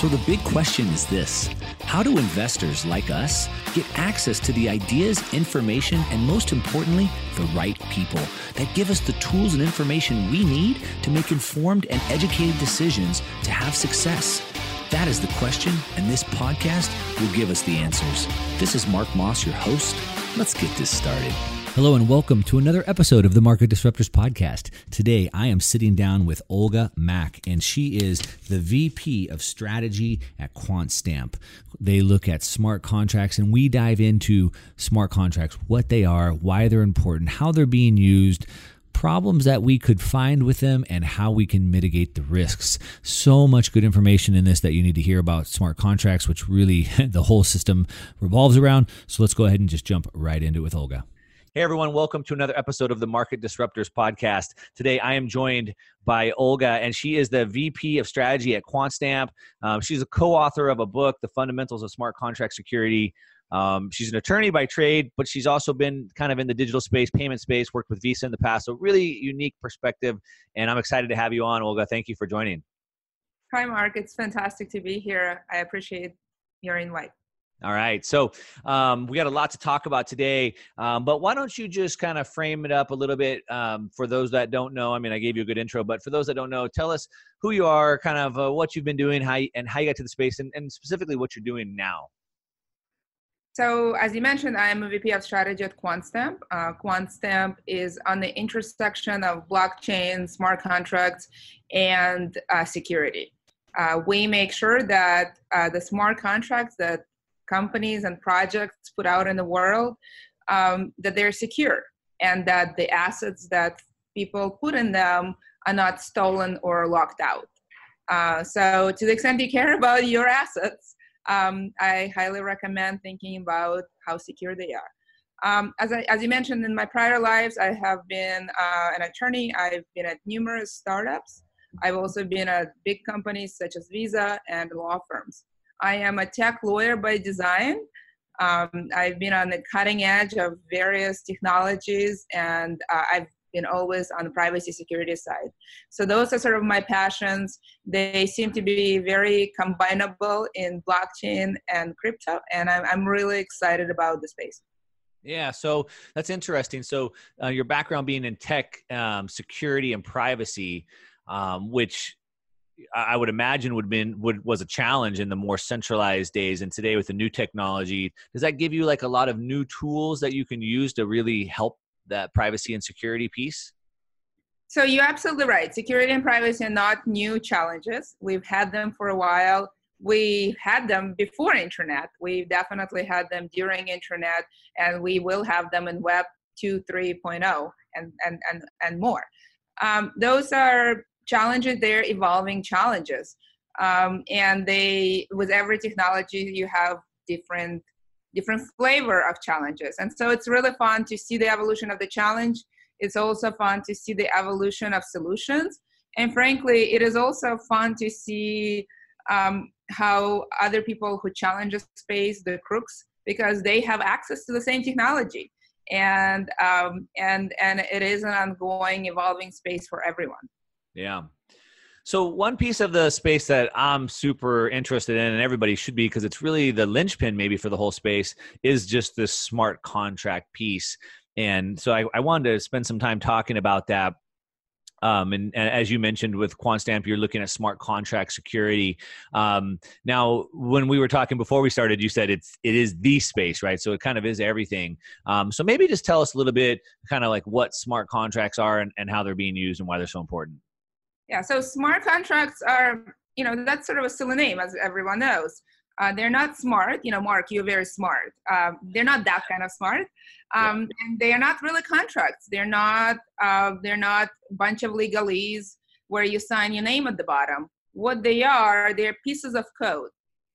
So the big question is this How do investors like us get access to the ideas, information, and most importantly, the right people that give us the tools and information we need to make informed and educated decisions to have success? That is the question, and this podcast will give us the answers. This is Mark Moss, your host. Let's get this started. Hello and welcome to another episode of the Market Disruptors Podcast. Today I am sitting down with Olga Mack, and she is the VP of Strategy at Quantstamp. They look at smart contracts, and we dive into smart contracts, what they are, why they're important, how they're being used problems that we could find with them and how we can mitigate the risks. So much good information in this that you need to hear about smart contracts, which really the whole system revolves around. So let's go ahead and just jump right into it with Olga. Hey everyone, welcome to another episode of the Market Disruptors podcast. Today I am joined by Olga, and she is the VP of Strategy at Quantstamp. Um, she's a co author of a book, The Fundamentals of Smart Contract Security. Um, she's an attorney by trade, but she's also been kind of in the digital space, payment space, worked with Visa in the past. So, really unique perspective. And I'm excited to have you on, Olga. Thank you for joining. Hi, Mark. It's fantastic to be here. I appreciate your invite. All right. So um, we got a lot to talk about today, um, but why don't you just kind of frame it up a little bit um, for those that don't know? I mean, I gave you a good intro, but for those that don't know, tell us who you are, kind of uh, what you've been doing, how you, and how you got to the space, and, and specifically what you're doing now. So, as you mentioned, I am a VP of strategy at Quantstamp. Uh, Quantstamp is on the intersection of blockchain, smart contracts, and uh, security. Uh, we make sure that uh, the smart contracts that companies and projects put out in the world um, that they're secure and that the assets that people put in them are not stolen or locked out. Uh, so, to the extent you care about your assets, um, I highly recommend thinking about how secure they are. Um, as, I, as you mentioned in my prior lives, I have been uh, an attorney. I've been at numerous startups. I've also been at big companies such as Visa and law firms. I am a tech lawyer by design. Um, I've been on the cutting edge of various technologies, and uh, I've been always on the privacy security side. So those are sort of my passions. They seem to be very combinable in blockchain and crypto, and I'm, I'm really excited about the space. Yeah, so that's interesting. So uh, your background being in tech, um, security, and privacy, um, which I would imagine would been would was a challenge in the more centralized days and today with the new technology does that give you like a lot of new tools that you can use to really help that privacy and security piece? So you're absolutely right. Security and privacy are not new challenges. We've had them for a while. We had them before internet. We definitely had them during internet and we will have them in web 2 3.0 and and and, and more. Um, those are challenges they're evolving challenges. Um, and they with every technology you have different different flavor of challenges. And so it's really fun to see the evolution of the challenge. It's also fun to see the evolution of solutions. And frankly it is also fun to see um, how other people who challenge the space the crooks because they have access to the same technology. And um, and and it is an ongoing evolving space for everyone yeah. So one piece of the space that I'm super interested in, and everybody should be, because it's really the linchpin maybe for the whole space, is just this smart contract piece. And so I, I wanted to spend some time talking about that. Um, and, and, as you mentioned with Quantstamp, you're looking at smart contract security. Um, now, when we were talking before we started, you said it's it is the space, right? So it kind of is everything. Um, so maybe just tell us a little bit, kind of like what smart contracts are and, and how they're being used and why they're so important. Yeah, so smart contracts are, you know, that's sort of a silly name, as everyone knows. Uh, they're not smart. You know, Mark, you're very smart. Um, they're not that kind of smart, um, yeah. and they are not really contracts. They're not. Uh, they're not a bunch of legalese where you sign your name at the bottom. What they are, they're pieces of code,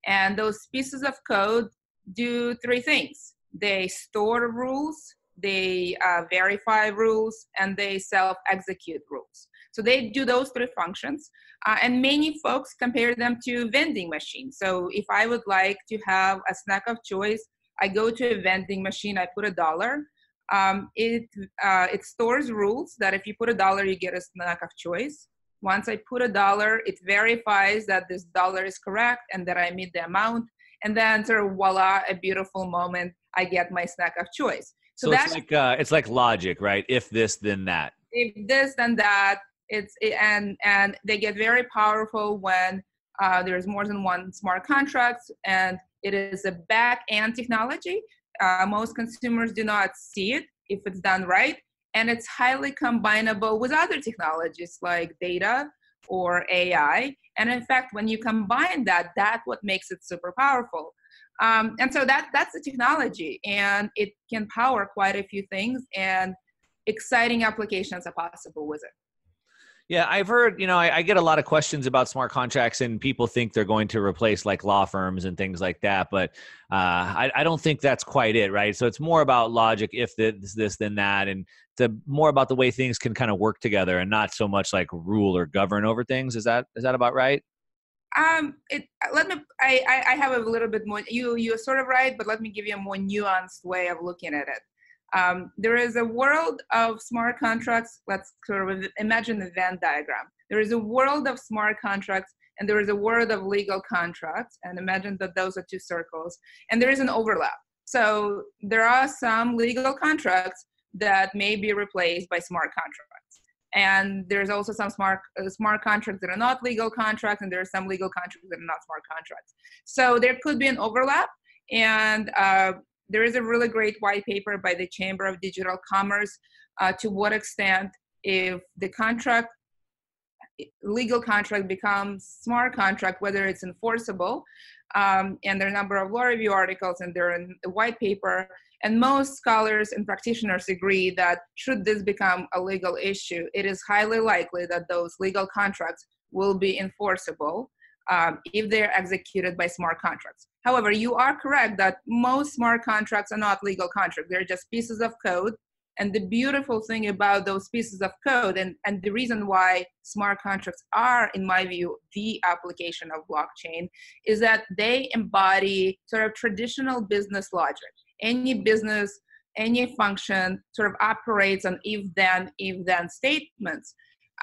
and those pieces of code do three things. They store rules, they uh, verify rules, and they self-execute rules. So they do those three functions. Uh, and many folks compare them to vending machines. So if I would like to have a snack of choice, I go to a vending machine, I put a dollar. Um, it, uh, it stores rules that if you put a dollar, you get a snack of choice. Once I put a dollar, it verifies that this dollar is correct and that I meet the amount. And then sort of voila, a beautiful moment. I get my snack of choice. So, so that's like uh, it's like logic, right? If this, then that. If this, then that. It's and and they get very powerful when uh, there's more than one smart contract, and it is a back end technology. Uh, most consumers do not see it if it's done right and it's highly combinable with other technologies like data or AI. And in fact, when you combine that, that's what makes it super powerful. Um, and so that that's the technology, and it can power quite a few things, and exciting applications are possible with it. Yeah, I've heard, you know, I, I, get a lot of questions about smart contracts, and people think they're going to replace like law firms and things like that. But uh, I, I, don't think that's quite it, right? So it's more about logic, if this, this, then that, and the more about the way things can kind of work together, and not so much like rule or govern over things. Is that is that about right? Um, it let me. I I have a little bit more. You you're sort of right, but let me give you a more nuanced way of looking at it. Um, there is a world of smart contracts. Let's sort of imagine the Venn diagram. There is a world of smart contracts, and there is a world of legal contracts. And imagine that those are two circles, and there is an overlap. So there are some legal contracts that may be replaced by smart contracts. And there's also some smart uh, smart contracts that are not legal contracts, and there are some legal contracts that are not smart contracts. So there could be an overlap, and uh, there is a really great white paper by the Chamber of Digital Commerce uh, to what extent if the contract legal contract becomes smart contract whether it's enforceable um, and there are a number of law review articles and they're in the white paper and most scholars and practitioners agree that should this become a legal issue it is highly likely that those legal contracts will be enforceable um, if they're executed by smart contracts. However, you are correct that most smart contracts are not legal contracts. They're just pieces of code. And the beautiful thing about those pieces of code, and, and the reason why smart contracts are, in my view, the application of blockchain, is that they embody sort of traditional business logic. Any business, any function sort of operates on if then, if then statements.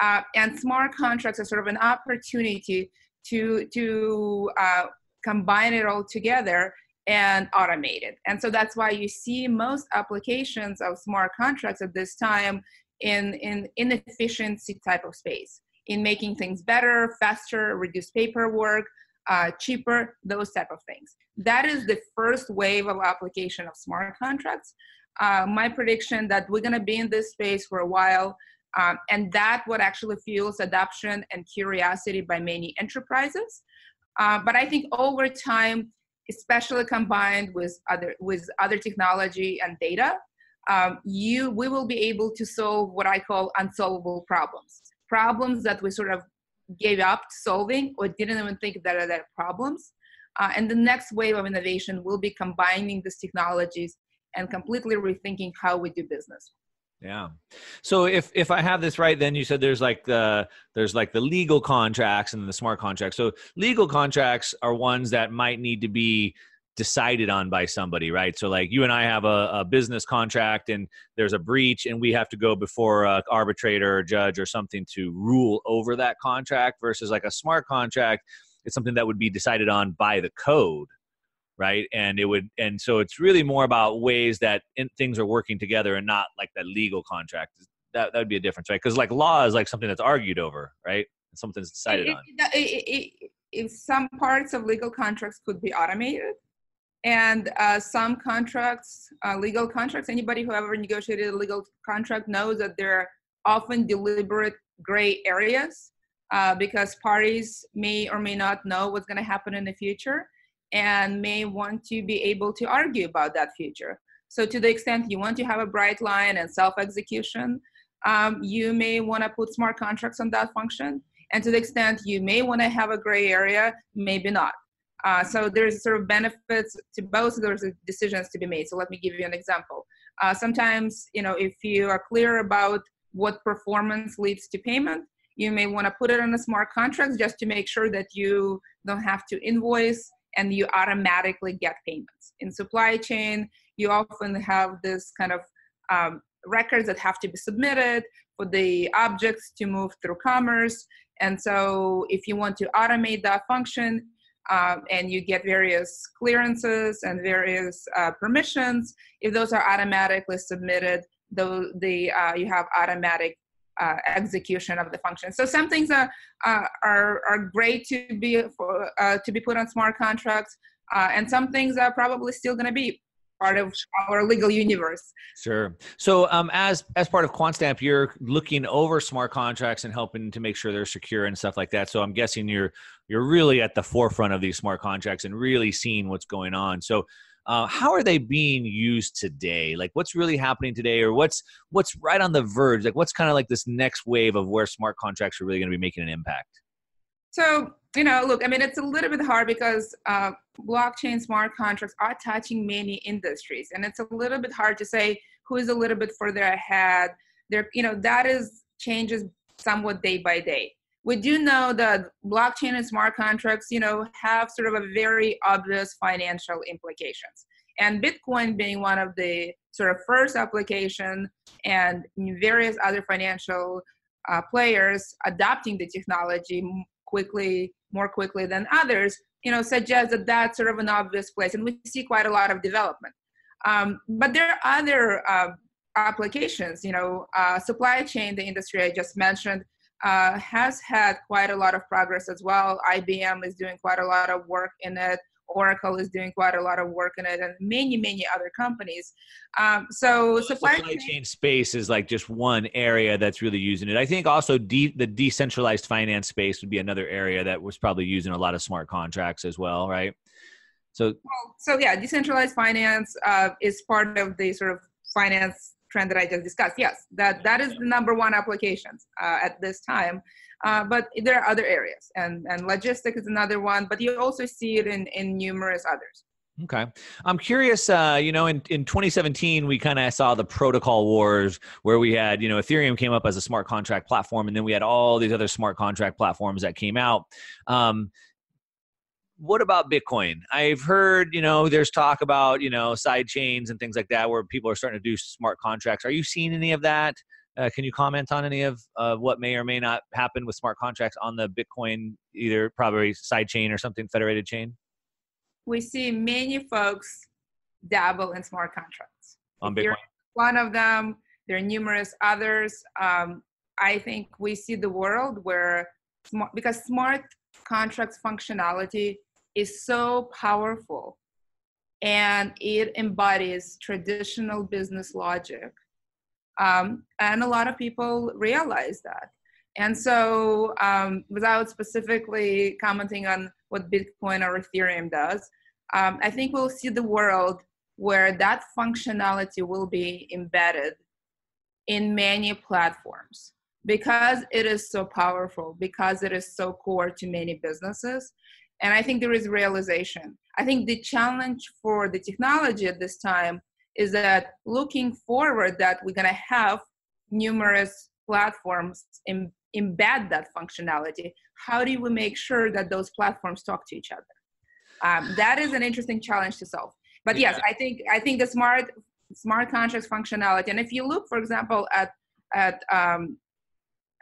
Uh, and smart contracts are sort of an opportunity to to uh, combine it all together and automate it. And so that's why you see most applications of smart contracts at this time in in inefficiency type of space, in making things better, faster, reduce paperwork, uh, cheaper, those type of things. That is the first wave of application of smart contracts. Uh, my prediction that we're going to be in this space for a while. Um, and that what actually fuels adoption and curiosity by many enterprises. Uh, but I think over time, especially combined with other with other technology and data, um, you we will be able to solve what I call unsolvable problems, problems that we sort of gave up solving or didn't even think that are their problems. Uh, and the next wave of innovation will be combining these technologies and completely rethinking how we do business. Yeah. So if if I have this right, then you said there's like the there's like the legal contracts and the smart contracts. So legal contracts are ones that might need to be decided on by somebody, right? So like you and I have a, a business contract and there's a breach and we have to go before a arbitrator or judge or something to rule over that contract versus like a smart contract. It's something that would be decided on by the code right? And it would and so it's really more about ways that in, things are working together and not like that legal contract. That that would be a difference right? Because like law is like something that's argued over right? And something's decided it, on. it, it, some parts of legal contracts could be automated and uh, some contracts uh, legal contracts anybody who ever negotiated a legal contract knows that there are often deliberate gray areas uh, because parties may or may not know what's going to happen in the future and may want to be able to argue about that future. So, to the extent you want to have a bright line and self execution, um, you may want to put smart contracts on that function. And to the extent you may want to have a gray area, maybe not. Uh, so there's sort of benefits to both those decisions to be made. So let me give you an example. Uh, sometimes, you know, if you are clear about what performance leads to payment, you may want to put it on a smart contract just to make sure that you don't have to invoice and you automatically get payments. In supply chain, you often have this kind of um, records that have to be submitted. for the objects to move through commerce. And so if you want to automate that function, um, and you get various clearances and various uh, permissions. If those are automatically submitted, the, the uh, you have automatic uh, execution of the function. So some things are uh, are, are great to be for, uh, to be put on smart contracts, uh, and some things are probably still going to be part of our legal universe. Sure. So, um, as as part of Quantstamp, you're looking over smart contracts and helping to make sure they're secure and stuff like that. So, I'm guessing you're you're really at the forefront of these smart contracts and really seeing what's going on. So, uh, how are they being used today? Like, what's really happening today, or what's what's right on the verge? Like, what's kind of like this next wave of where smart contracts are really going to be making an impact? So, you know, look, I mean, it's a little bit hard because uh, blockchain smart contracts are touching many industries, and it's a little bit hard to say who is a little bit further ahead. There, you know, that is changes somewhat day by day. We do know that blockchain and smart contracts, you know, have sort of a very obvious financial implications. And Bitcoin being one of the sort of first application and various other financial uh, players adopting the technology quickly, more quickly than others, you know, suggests that that's sort of an obvious place. And we see quite a lot of development. Um, but there are other uh, applications, you know, uh, supply chain, the industry I just mentioned, uh, has had quite a lot of progress as well. IBM is doing quite a lot of work in it. Oracle is doing quite a lot of work in it, and many, many other companies. Um, so, supply, supply, chain space is like just one area that's really using it. I think also de- the decentralized finance space would be another area that was probably using a lot of smart contracts as well, right? So, so yeah, decentralized finance uh, is part of the sort of finance trend that I just discussed. Yes, that that is the number one applications uh, at this time. Uh, but there are other areas, and and logistics is another one. But you also see it in in numerous others. Okay. I'm curious, uh, you know, in, in 2017, we kind of saw the protocol wars where we had, you know, Ethereum came up as a smart contract platform, and then we had all these other smart contract platforms that came out. Um, what about Bitcoin? I've heard, you know, there's talk about, you know, side chains and things like that where people are starting to do smart contracts. Are you seeing any of that? Uh, can you comment on any of uh, what may or may not happen with smart contracts on the Bitcoin, either probably side chain or something federated chain? We see many folks dabble in smart contracts. On Bitcoin? One of them, there are numerous others. Um, I think we see the world where, smart, because smart contracts functionality is so powerful and it embodies traditional business logic. Um, and a lot of people realize that. And so, um, without specifically commenting on what Bitcoin or Ethereum does, um, I think we'll see the world where that functionality will be embedded in many platforms because it is so powerful, because it is so core to many businesses. And I think there is realization. I think the challenge for the technology at this time is that looking forward that we're going to have numerous platforms Im- embed that functionality. How do we make sure that those platforms talk to each other? Um, that is an interesting challenge to solve. But yes, I think I think the smart smart contracts functionality. And if you look, for example, at at um,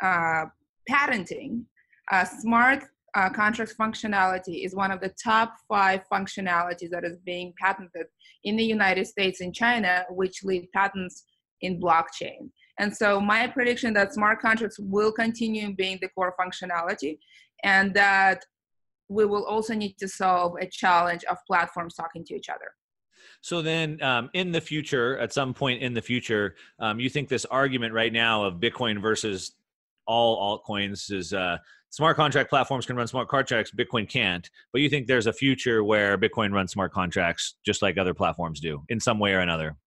uh, patenting, uh, smart uh, contracts functionality is one of the top five functionalities that is being patented in the United States and China, which lead patents in blockchain. And so my prediction that smart contracts will continue being the core functionality and that we will also need to solve a challenge of platforms talking to each other. So then, um, in the future, at some point in the future, um, you think this argument right now of Bitcoin versus all altcoins is uh, smart contract platforms can run smart contracts, Bitcoin can't. But you think there's a future where Bitcoin runs smart contracts just like other platforms do in some way or another?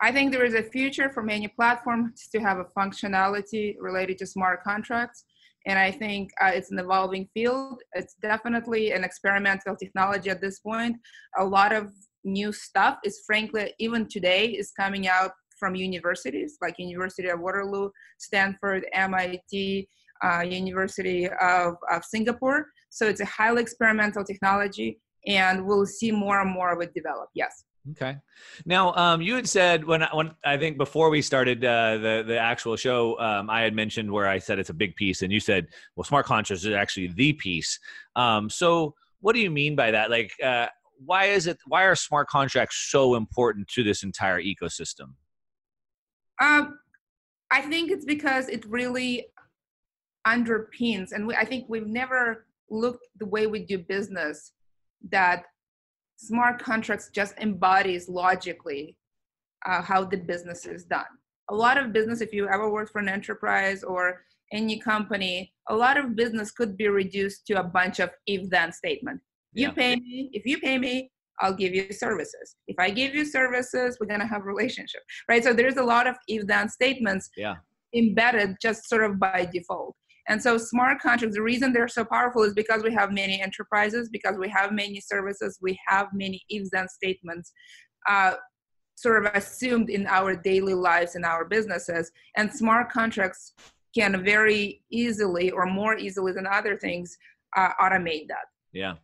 I think there is a future for many platforms to have a functionality related to smart contracts. And I think uh, it's an evolving field. It's definitely an experimental technology at this point. A lot of new stuff is frankly, even today, is coming out from universities like University of Waterloo, Stanford, MIT, uh, University of, of Singapore. So it's a highly experimental technology, and we'll see more and more of it develop. Yes. Okay. Now, um, you had said when when I think before we started uh, the the actual show, um, I had mentioned where I said it's a big piece, and you said, "Well, smart contracts is actually the piece." Um, so, what do you mean by that? Like, uh, why is it? Why are smart contracts so important to this entire ecosystem? Um, I think it's because it really underpins, and we, I think we've never looked the way we do business that smart contracts just embodies logically uh, how the business is done. A lot of business, if you ever worked for an enterprise or any company, a lot of business could be reduced to a bunch of if-then statement. You yeah. pay me, if you pay me, I'll give you services. If I give you services, we're gonna have a relationship, right? So there's a lot of if-then statements yeah. embedded just sort of by default. And so smart contracts, the reason they're so powerful is because we have many enterprises, because we have many services, we have many ifs and statements uh, sort of assumed in our daily lives in our businesses. And smart contracts can very easily or more easily than other things uh, automate that. Yeah.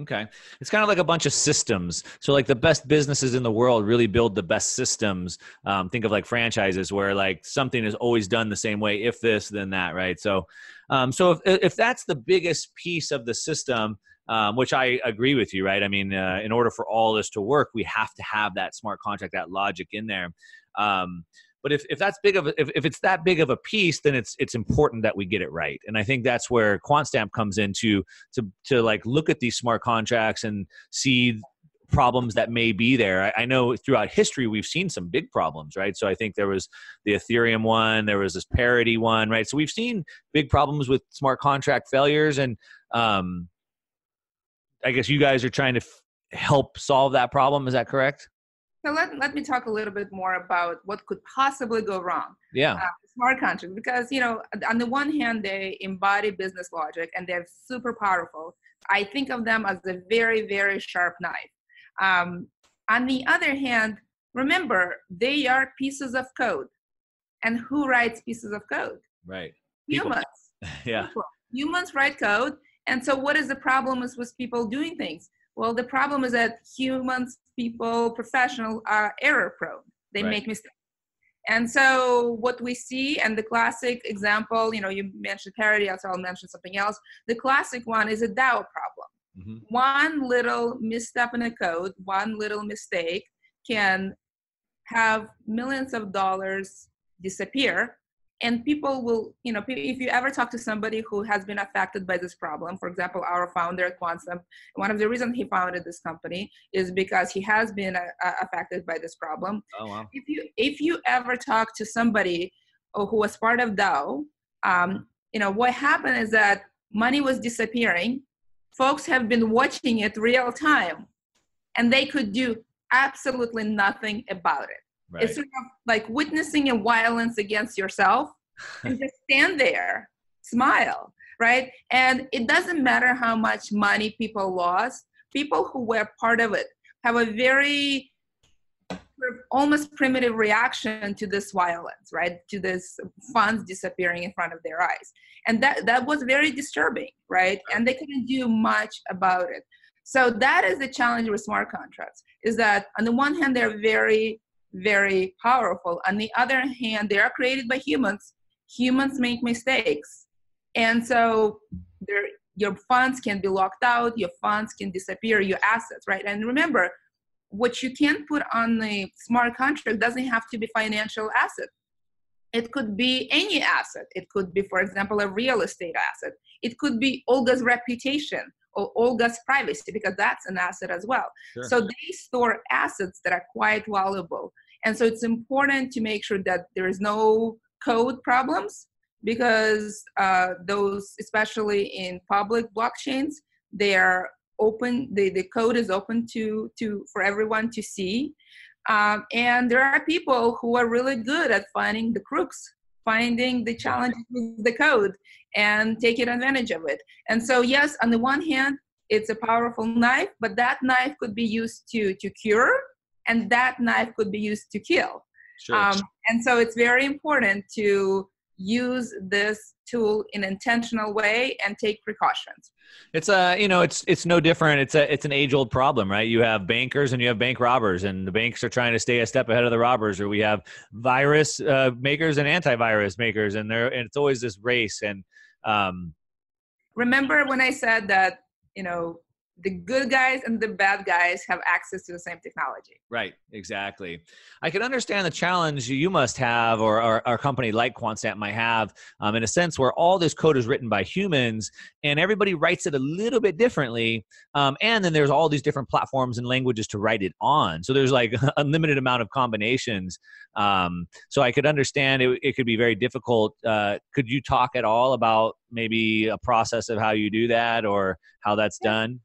Okay. It's kind of like a bunch of systems. So, like the best businesses in the world really build the best systems. Um, think of like franchises where like something is always done the same way. If this, then that, right? So, um, so if if that's the biggest piece of the system, um, which I agree with you, right? I mean, uh, in order for all this to work, we have to have that smart contract, that logic in there. Um, but if, if that's big of a, if, if it's that big of a piece, then it's it's important that we get it right. And I think that's where Quantstamp comes into to to like look at these smart contracts and see problems that may be there. I, I, know throughout history we've seen some big problems, right? So I think there was the Ethereum one, there was this parity one, right? So we've seen big problems with smart contract failures, and um, I guess you guys are trying to f- help solve that problem. Is that correct? So let, let me talk a little bit more about what could possibly go wrong. Yeah. Uh, smart contracts, because you know, on the one hand, they embody business logic and they're super powerful. I think of them as a very, very sharp knife. Um, on the other hand, remember they are pieces of code, and who writes pieces of code? Right. Humans. yeah. People. Humans write code, and so what is the problem is with people doing things? Well, the problem is that humans, people, professionals are error prone. They right. make mistakes. And so what we see, and the classic example, you know, you mentioned parity, so I'll mention something else. The classic one is a DAO problem. Mm-hmm. One little misstep in a code, one little mistake can have millions of dollars disappear and people will you know if you ever talk to somebody who has been affected by this problem for example our founder at Quantstamp one of the reasons he founded this company is because he has been uh, uh, affected by this problem. Oh, wow. if you if you ever talk to somebody who was part of dao um, you know what happened is that money was disappearing. Folks have been watching it real time and they could do absolutely nothing about it Right. It's sort of like witnessing a violence against yourself and just stand there, smile, right? And it doesn't matter how much money people lost, people who were part of it have a very almost primitive reaction to this violence, right? To this funds disappearing in front of their eyes. And that, that was very disturbing, right? And they couldn't do much about it. So that is the challenge with smart contracts, is that on the one hand, they're very very powerful. On the other hand, they are created by humans. Humans make mistakes. And so your funds can be locked out, your funds can disappear, your assets, right? And remember, what you can put on the smart contract doesn't have to be financial asset. It could be any asset. It could be, for example, a real estate asset. It could be Olga's reputation Olga's privacy because that's an asset as well. Sure. So they store assets that are quite valuable. And so it's important to make sure that there is no code problems because uh, those, especially in public blockchains, they are open. The, the code is open to to for everyone to see. Um, and there are people who are really good at finding the crooks, finding the challenges with the code, and taking advantage of it. And so, yes, on the one hand, it's a powerful knife, but that knife could be used to to cure and that knife could be used to kill. Sure. Um, and so it's very important to use this tool in intentional way and take precautions. It's a you know it's it's no different. It's a it's an age old problem right? You have bankers and you have bank robbers and the banks are trying to stay a step ahead of the robbers or we have virus uh, makers and antivirus makers and there and it's always this race and um remember when i said that you know the good guys and the bad guys have access to the same technology. Right, exactly. I can understand the challenge you must have, or, our a company like Quantstamp might have, um, in a sense where all this code is written by humans and everybody writes it a little bit differently. Um, and then there's all these different platforms and languages to write it on. So there's like a limited amount of combinations. Um, so I could understand it, it could be very difficult. Uh, could you talk at all about maybe a process of how you do that or how that's yeah. done?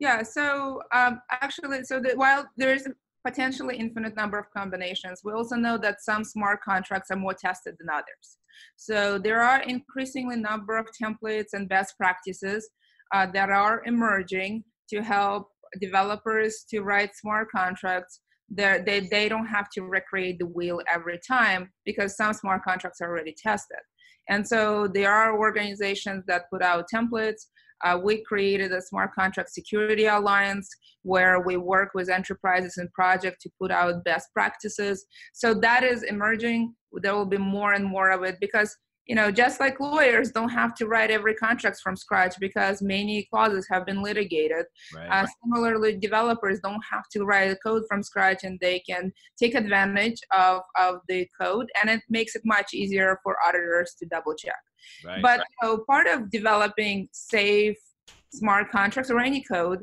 Yeah, so um, actually, so that while there is a potentially infinite number of combinations, we also know that some smart contracts are more tested than others. So there are increasingly number of templates and best practices uh, that are emerging to help developers to write smart contracts they, they don't have to recreate the wheel every time because some smart contracts are already tested. And so there are organizations that put out templates uh, we created a smart contract security alliance where we work with enterprises and projects to put out best practices. So that is emerging. There will be more and more of it because you know just like lawyers don't have to write every contract from scratch because many clauses have been litigated right. uh, similarly developers don't have to write a code from scratch and they can take advantage of, of the code and it makes it much easier for auditors to double check Right. But so part of developing safe smart contracts or any code,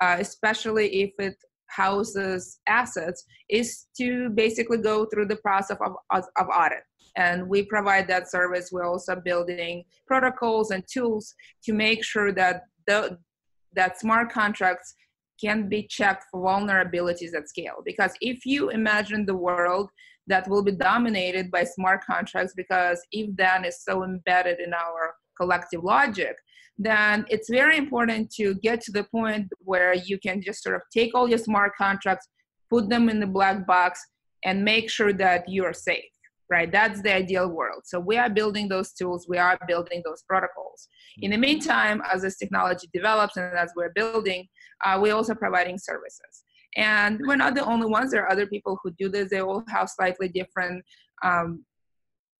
uh, especially if it houses assets, is to basically go through the process of, of, of audit. And we provide that service. We're also building protocols and tools to make sure that the, that smart contracts can be checked for vulnerabilities at scale. Because if you imagine the world that will be dominated by smart contracts because if then is so embedded in our collective logic then it's very important to get to the point where you can just sort of take all your smart contracts put them in the black box and make sure that you're safe right? That's the ideal world. So we are building those tools we are building those protocols. In the meantime as this technology develops and as we're building uh, we're also providing services and we're not the only ones. There are other people who do this. They all have slightly different um,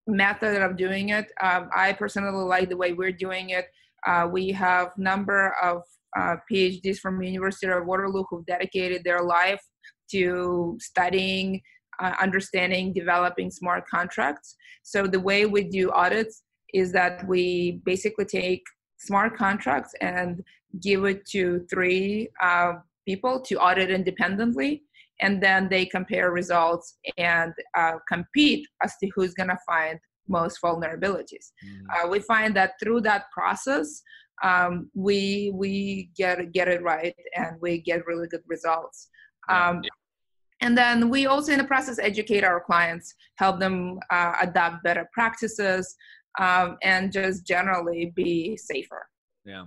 method of doing it. Um, I personally like the way we're doing it. Uh, we have number of uh, PhDs from University of Waterloo who've dedicated their life to studying, uh, understanding, developing smart contracts. So the way we do audits is that we basically take smart contracts and give it to three uh, people to audit independently and then they compare results and uh, compete as to who's going to find most vulnerabilities mm-hmm. uh, we find that through that process um, we we get get it right and we get really good results um, yeah. and then we also in the process educate our clients help them uh, adopt better practices um, and just generally be safer yeah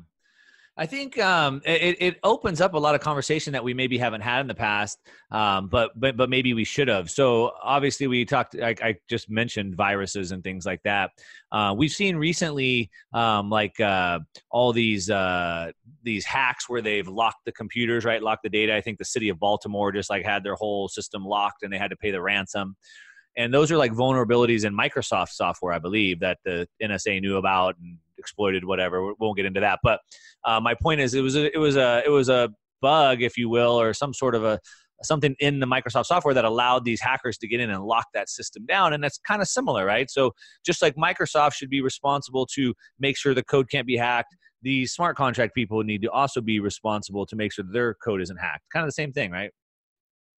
I think um, it, it opens up a lot of conversation that we maybe haven't had in the past, um, but but but maybe we should have. So obviously, we talked. I, I just mentioned viruses and things like that. Uh, we've seen recently, um, like uh, all these uh, these hacks where they've locked the computers, right? Locked the data. I think the city of Baltimore just like had their whole system locked, and they had to pay the ransom and those are like vulnerabilities in Microsoft software, I believe, that the NSA knew about and exploited. Whatever, we won't get into that. But uh, my point is, it was a, it was a it was a bug, if you will, or some sort of a something in the Microsoft software that allowed these hackers to get in and lock that system down. And that's kind of similar, right? So just like Microsoft should be responsible to make sure the code can't be hacked, the smart contract people need to also be responsible to make sure their code isn't hacked. Kind of the same thing, right?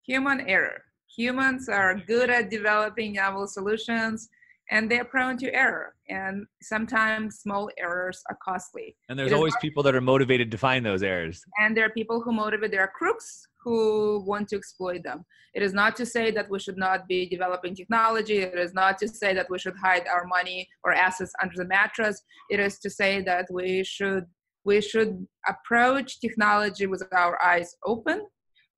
Human error humans are good at developing novel solutions and they're prone to error and sometimes small errors are costly. And there's always people that are motivated to find those errors. And there are people who motivate there are crooks who want to exploit them. It is not to say that we should not be developing technology. It is not to say that we should hide our money or assets under the mattress. It is to say that we should we should approach technology with our eyes open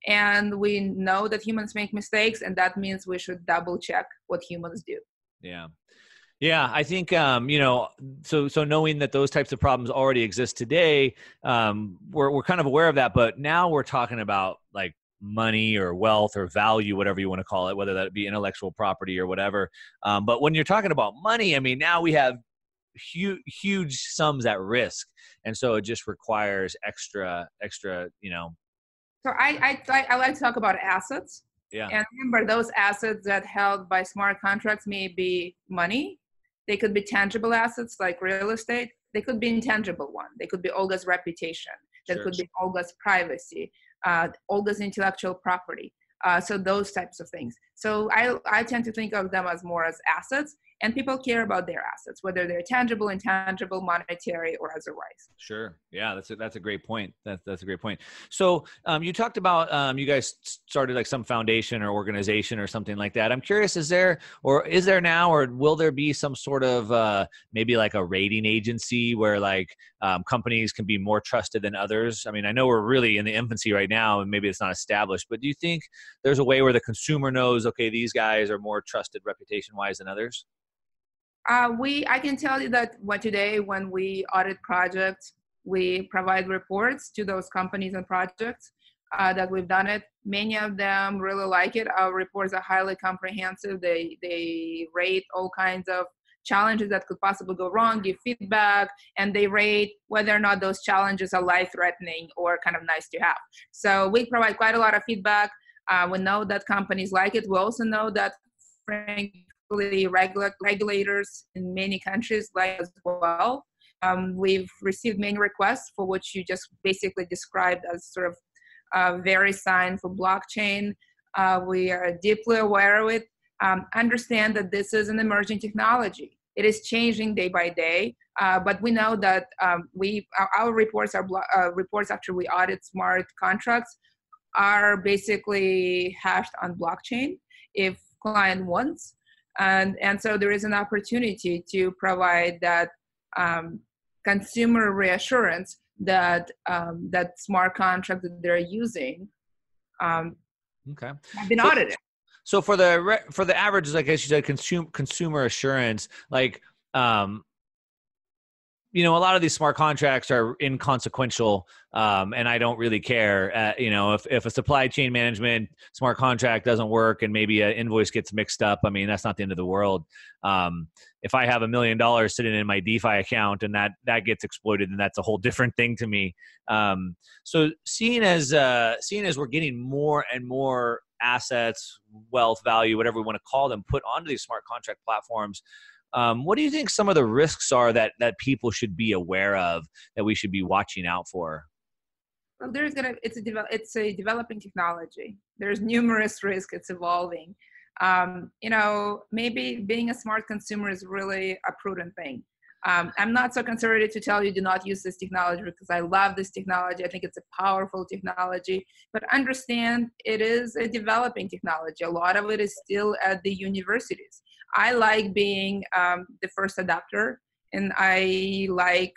and we know that humans make mistakes and that means we should double check what humans do yeah Yeah, I think um, you know, so so knowing that those types of problems already exist today, um, we're we're kind of aware of that. But now we're talking about like money or wealth or value, whatever you want to call it, whether that be intellectual property or whatever. Um, but when you're talking about money, I mean, now we have huge huge sums at risk, and so it just requires extra extra, you know. So I I I like to talk about assets. Yeah. And remember, those assets that held by smart contracts may be money, they could be tangible assets like real estate. They could be intangible one. They could be Olga's reputation. That sure. could be Olga's privacy, uh, Olga's intellectual property. Uh, so those types of things. So I, I tend to think of them as more as assets and people care about their assets whether they're tangible intangible monetary or otherwise. Sure. Yeah that's a, that's a great point. That's, that's a great point. So um, you talked about um, you guys started like some foundation or organization or something like that. I'm curious is there or is there now or will there be some sort of uh, maybe like a rating agency where like um, companies can be more trusted than others? I mean i know we're really in the infancy right now and maybe it's not established but do you think there's a way where the consumer knows okay these guys are more trusted reputation wise than others uh, we, I can tell you that what today, when we audit projects, we provide reports to those companies and projects uh, that we've done it. Many of them really like it. Our reports are highly comprehensive. They they rate all kinds of challenges that could possibly go wrong, give feedback, and they rate whether or not those challenges are life threatening or kind of nice to have. So we provide quite a lot of feedback. Uh, we know that companies like it. We also know that, frankly, regula- regulators in many countries like as well. Um, we've received many requests for what you just basically described as sort of uh, VeriSign for blockchain. Uh, we are deeply aware of it. Um, understand that this is an emerging technology. It is changing day by day, uh, but we know that um, we our, our, reports are blo- uh, reports after we audit smart contracts are basically hashed on blockchain. If client wants, and and so there is an opportunity to provide that um, consumer reassurance that um, that smart contract that they're using um, okay have been so, audited. So for the for the average, like I said, consumer consumer assurance, like um, you know, a lot of these smart contracts are inconsequential, um, and I don't really care. Uh, you know, if if a supply chain management smart contract doesn't work and maybe an invoice gets mixed up, I mean, that's not the end of the world. Um, if I have a million dollars sitting in my DeFi account and that that gets exploited, then that's a whole different thing to me. Um, so, seeing as uh, seeing as we're getting more and more assets, wealth, value, whatever we want to call them, put onto these smart contract platforms um, what do you think some of the risks are that that people should be aware of that we should be watching out for? Well, there's gonna it's a it's a developing technology. There's numerous risks. It's evolving. Um, you know, maybe being a smart consumer is really a prudent thing. Um, I'm not so conservative to tell you do not use this technology because I love this technology. I think it's a powerful technology, but understand it is a developing technology. A lot of it is still at the universities. I like being um, the first adopter, and I like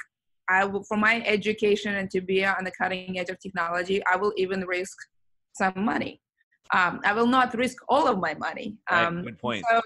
I will for my education and to be on the cutting edge of technology. I will even risk some money. Um, I will not risk all of my money. Um, good point. So,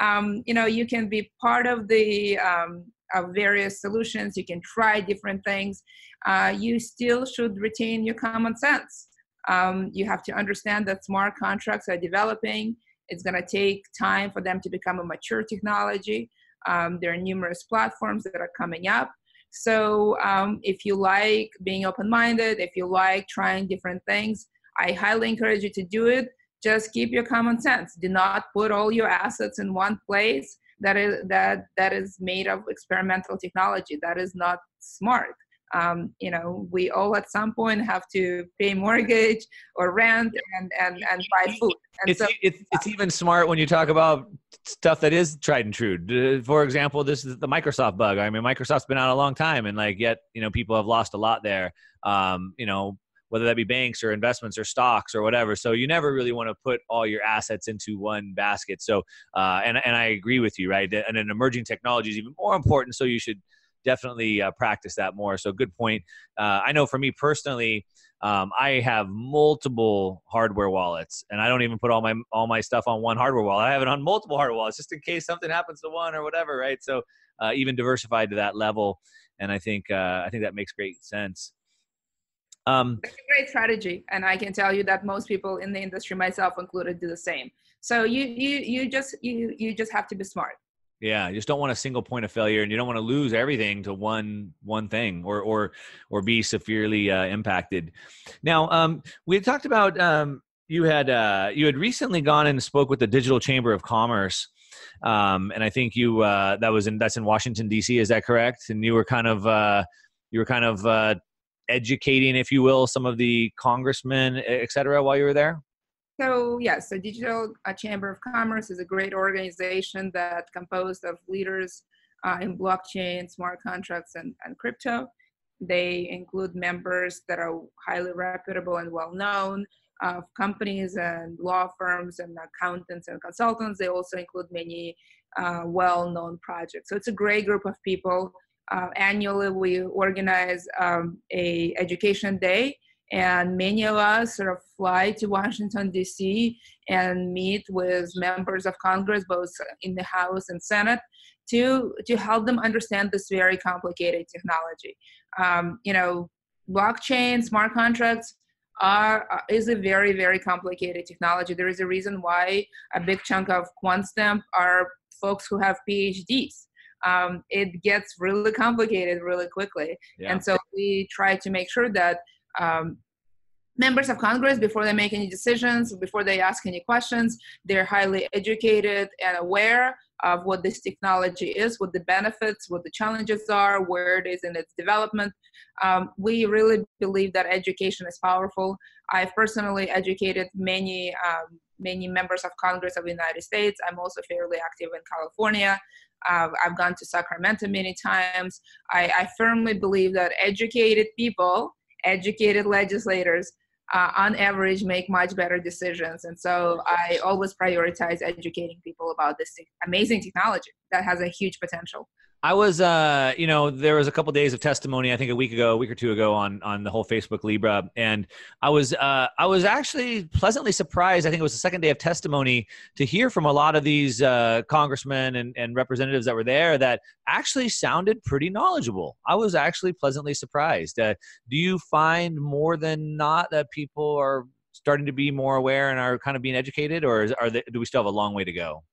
um, you know, you can be part of the um, of various solutions. You can try different things. Uh, you still should retain your common sense. Um, you have to understand that smart contracts are developing. It's going to take time for them to become a mature technology. Um, there are numerous platforms that are coming up. So um, if you like being open-minded, if you like trying different things, I highly encourage you to do it. Just keep your common sense. Do not put all your assets in one place that is that that is made of experimental technology. That is not smart um, you know we all at some point have to pay mortgage or rent and and, and buy food and it's, so, it's, it's even smart when you talk about stuff that is tried and true for example this is the microsoft bug i mean microsoft's been out a long time and like yet you know people have lost a lot there um, you know whether that be banks or investments or stocks or whatever. So you never really want to put all your assets into one basket. So, uh, and, and I agree with you, right? And an emerging technology is even more important. So you should definitely uh, practice that more. So good point. Uh, I know for me personally, um, I have multiple hardware wallets, and I don't even put all my all my stuff on one hardware wallet. I have it on multiple hardware wallets just in case something happens to one or whatever, right? So uh, even diversified to that level, and I think uh, I think that makes great sense. Um, it's a great strategy, and I can tell you that most people in the industry, myself included, do the same. So you you you just you you just have to be smart. Yeah, you just don't want a single point of failure, and you don't want to lose everything to one one thing, or or or be severely uh, impacted. Now, um, we had talked about um, you had uh, you had recently gone and spoke with the Digital Chamber of Commerce, um, and I think you uh, that was in that's in Washington D.C. Is that correct? And you were kind of uh, you were kind of uh, educating, if you will, some of the congressmen, et cetera, while you were there. So yes, the Digital uh, Chamber of Commerce is a great organization that composed of leaders uh, in blockchain, smart contracts, and, and crypto. They include members that are highly reputable and well known of companies and law firms and accountants and consultants. They also include many uh, well known projects. So it's a great group of people. Uh, annually, we organize um, a education day and many of us sort of fly to Washington D.C. and meet with members of Congress, both in the House and Senate, to to help them understand this very complicated technology. Um, you know, blockchain, smart contracts are is a very very complicated technology. There is a reason why a big chunk of Quantstamp are folks who have PhDs. Um, it gets really complicated really quickly, yeah. and so we try to make sure that um, members of Congress, before they make any decisions, before they ask any questions, they're highly educated and aware of what this technology is, what the benefits, what the challenges are, where it is in its development. Um, we really believe that education is powerful. I've personally educated many um, many members of Congress of the United States. I'm also fairly active in California. Uh, I've gone to Sacramento many times. I, I firmly believe that educated people educated legislators uh, on average make much better decisions. And so i always prioritize educating people about this amazing technology that has a huge potential I was, uh, you know, there was a couple days of testimony. I think a week ago, a week or two ago, on on the whole Facebook Libra, and I was, uh, I was actually pleasantly surprised. I think it was the second day of testimony to hear from a lot of these uh, congressmen and, and representatives that were there that actually sounded pretty knowledgeable. I was actually pleasantly surprised. Uh, do you find more than not that people are starting to be more aware and are kind of being educated, or is, are they, do we still have a long way to go?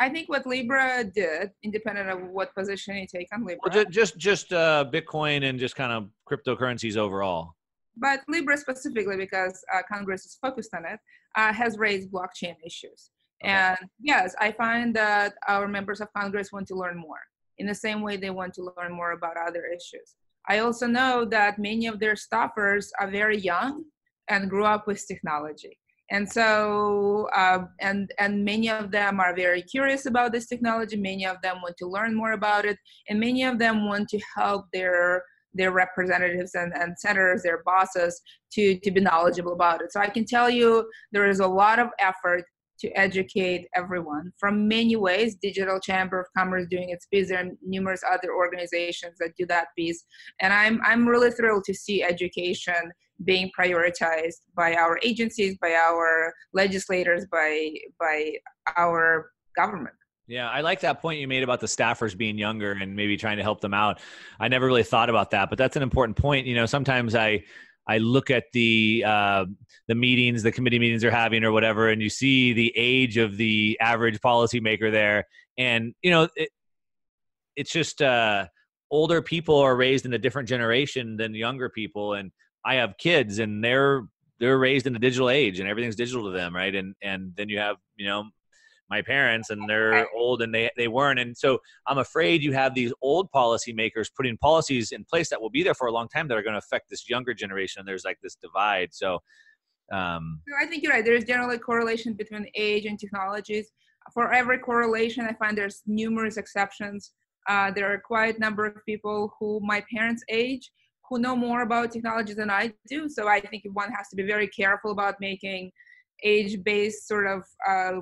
I think what Libra did, independent of what position you take on Libra. Well, just just uh, Bitcoin and just kind of cryptocurrencies overall. But Libra specifically, because uh, Congress is focused on it, uh, has raised blockchain issues. Okay. And yes, I find that our members of Congress want to learn more in the same way they want to learn more about other issues. I also know that many of their staffers are very young and grew up with technology and so uh, and and many of them are very curious about this technology. Many of them want to learn more about it. And many of them want to help their their representatives and, and senators their bosses to to be knowledgeable about it. So i can tell you there is a lot of effort to educate everyone from many ways. Digital chamber of commerce doing its piece. There are numerous other organizations that do that piece. And i'm i'm really thrilled to see education being prioritized by our agencies, by our legislators, by by our government. Yeah, I like that point you made about the staffers being younger and maybe trying to help them out. I never really thought about that, but that's an important point. You know, sometimes I I look at the uh, the meetings, the committee meetings they're having or whatever, and you see the age of the average policymaker there, and you know, it, it's just uh, older people are raised in a different generation than younger people, and I have kids and they're they're raised in the digital age and everything's digital to them, right? And and then you have you know my parents and they're old and they they weren't, and so I'm afraid you have these old policymakers putting policies in place that will be there for a long time that are going to affect this younger generation. There's like this divide, so. Um, I think you're right. There's generally correlation between age and technologies. For every correlation, I find there's numerous exceptions. Uh, there are quite a number of people who my parents' age who know more about technology than I do. So I think one has to be very careful about making age-based sort of uh,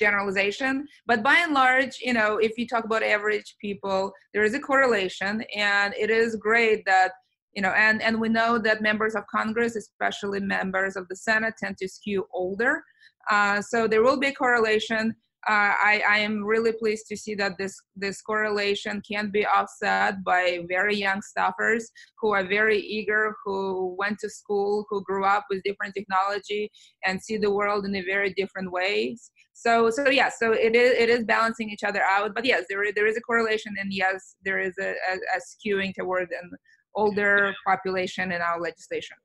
generalization. But by and large you know if you talk about average people there is a correlation and it is great that you know and and we know that members of congress especially members of the senate tend to skew older. Uh, so there will be a correlation uh, I, I, am really pleased to see that this this correlation can be offset by very young staffers who are very eager, who went to school, who grew up with different technology and see the world in a very different ways. So so yeah, so it is it is balancing each other out. But yes, there there is a correlation, and yes, there is a, a, a skewing toward an older population in our legislation.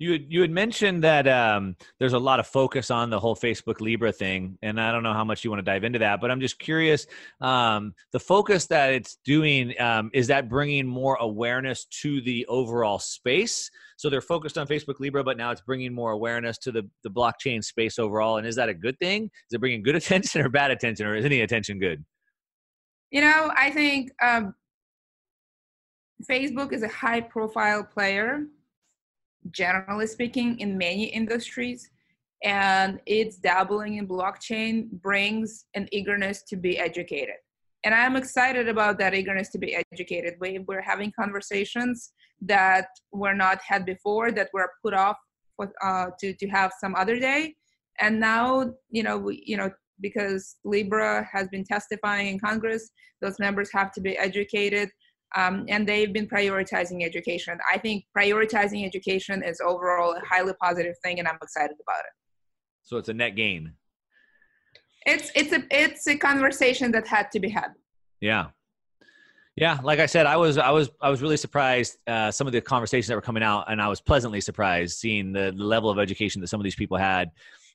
You had, you had mentioned that um, there's a lot of focus on the whole Facebook Libra thing, and I don't know how much you want to dive into that, but I'm just curious. Um, the focus that it's doing um, is that bringing more awareness to the overall space. So they're focused on Facebook Libra, but now it's bringing more awareness to the the blockchain space overall. And is that a good thing? Is it bringing good attention or bad attention, or is any attention good? You know, I think um, Facebook is a high profile player generally speaking, in many industries. And its dabbling in blockchain brings an eagerness to be educated. And I'm excited about that eagerness to be educated. We, we're having conversations that were not had before, that were put off uh, to, to have some other day. And now, you know, we, you know, because Libra has been testifying in Congress, those members have to be educated um, and they've been prioritizing education. I think prioritizing education is overall a highly positive thing, and I'm excited about it. So it's a net gain. It's it's a it's a conversation that had to be had. Yeah, yeah. Like I said, I was I was I was really surprised uh, some of the conversations that were coming out, and I was pleasantly surprised seeing the, the level of education that some of these people had.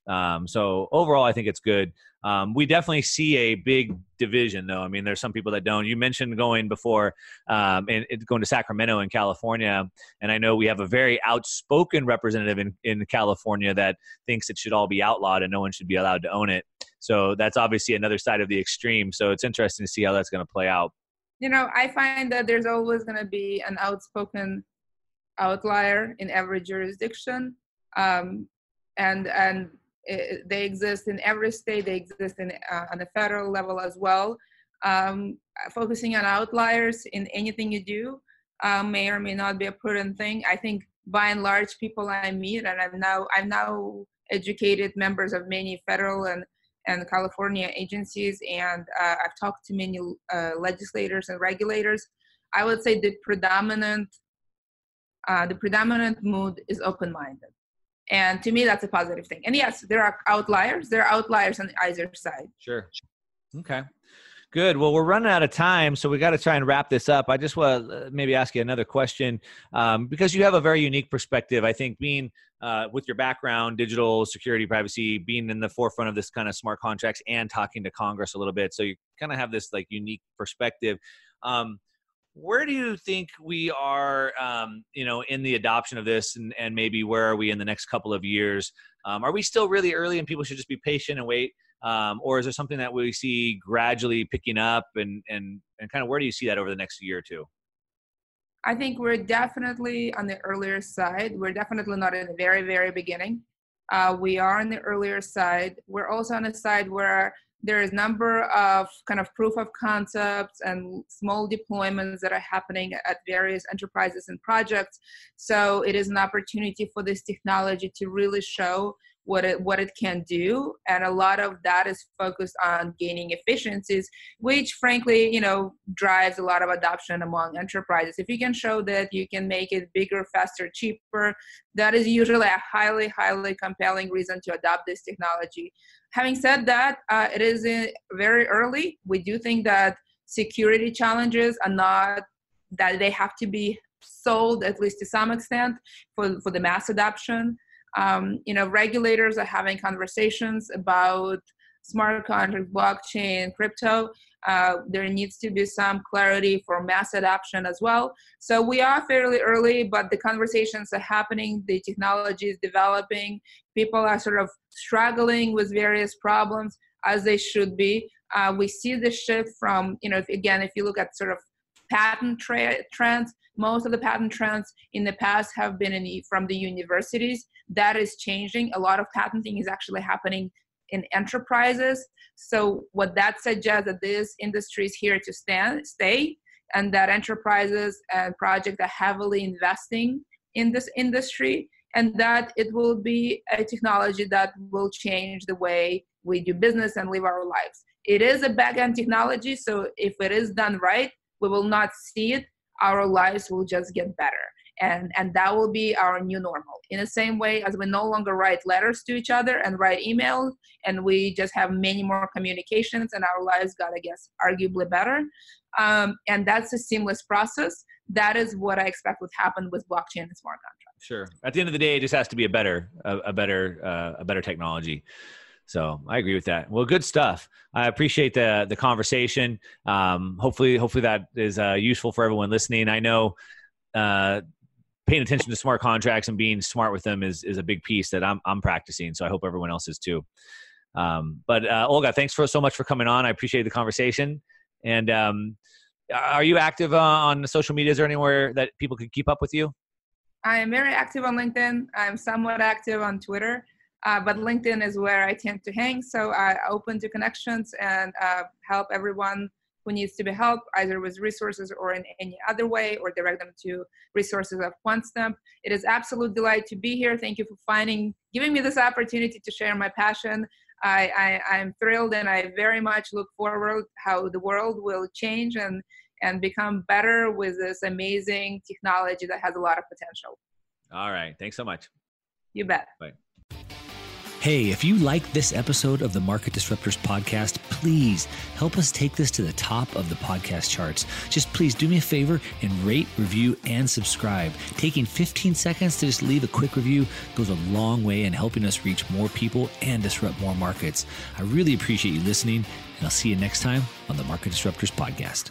Um, so overall, I think it's good. Um, we definitely see a big division, though. I mean, there's some people that don't. You mentioned going before um, and, going to Sacramento in California, and I know we have a very outspoken representative in, in California that thinks it should all be outlawed and no one should be allowed to own it. So that's obviously another side of the extreme. So it's interesting to see how that's going to play out. You know, I find that there's always going to be an outspoken outlier in every jurisdiction, um, and and they exist in every state. They exist in uh, on the federal level as well. Um, focusing on outliers in anything you do uh, may or may not be a prudent thing. I think by and large, people I meet, and I'm now I'm now educated members of many federal and and California agencies, and uh, I've talked to many uh, legislators and regulators. I would say the predominant uh, the predominant mood is open-minded and to me that's a positive thing. And yes there are outliers. There are outliers on either side. Sure. Okay. Good. Well we're running out of time so we got to try and wrap this up. I just want to uh, maybe ask you another question um, because you have a very unique perspective. I think being uh, with your background digital security privacy being in the forefront of this kind of smart contracts and talking to congress a little bit so you kind of have this like unique perspective. Um, where do you think we are um, you know in the adoption of this and, and maybe where are we in the next couple of years? Um, are we still really early and people should just be patient and wait? Um, or is there something that we see gradually picking up and and and kind of where do you see that over the next year or two? I think we're definitely on the earlier side. We're definitely not in the very very beginning. Uh, we are on the earlier side. We're also on a side where there is number of kind of proof of concepts and small deployments that are happening at various enterprises and projects. So it is an opportunity for this technology to really show what it what it can do. And a lot of that is focused on gaining efficiencies which frankly you know drives a lot of adoption among enterprises. If you can show that you can make it bigger faster cheaper that is usually a highly highly compelling reason to adopt this technology. Having said that uh, it is uh, very early. We do think that security challenges are not that they have to be solved at least to some extent for, for the mass adoption um, you know, regulators are having conversations about smart contract, blockchain, crypto. Uh, there needs to be some clarity for mass adoption as well. So we are fairly early, but the conversations are happening. The technology is developing. People are sort of struggling with various problems as they should be. Uh, we see the shift from, you know, if, again, if you look at sort of patent tra- trends, most of the patent trends in the past have been in, from the universities. That is changing. A lot of patenting is actually happening in enterprises. So what that suggests that this industry is here to stand, stay, and that enterprises and projects are heavily investing in this industry, and that it will be a technology that will change the way we do business and live our lives. It is a back-end technology, so if it is done right, we will not see it. Our lives will just get better. And and that will be our new normal. In the same way as we no longer write letters to each other and write emails and we just have many more communications and our lives got i guess arguably better. Um, and that's a seamless process. That is what i expect would happen with blockchain and smart contracts. Sure. At the end of the day it just has to be a better a, a better uh, a better technology so I agree with that. Well, good stuff. I appreciate the the conversation. Um, hopefully, hopefully that is uh, useful for everyone listening. I know uh, paying attention to smart contracts and being smart with them is is a big piece that I'm I'm practicing. So I hope everyone else is too. Um, but uh, Olga, thanks for so much for coming on. I appreciate the conversation. And um, are you active uh, on social media? Is there anywhere that people could keep up with you? I am very active on LinkedIn. I'm somewhat active on Twitter, uh, but LinkedIn is where I tend to hang. So I open to connections and uh, help everyone who needs to be helped either with resources or in any other way or direct them to resources of Quantstamp. It is absolute delight to be here. Thank you for finding, giving me this opportunity to share my passion. I, I, am thrilled and I very much look forward how the world will change and, and become better with this amazing technology that has a lot of potential. All right. Thanks so much. You bet. Bye. Hey, if you like this episode of the Market Disruptors podcast, please help us take this to the top of the podcast charts. Just please do me a favor and rate, review, and subscribe. Taking 15 seconds to just leave a quick review goes a long way in helping us reach more people and disrupt more markets. I really appreciate you listening, and I'll see you next time on the Market Disruptors podcast.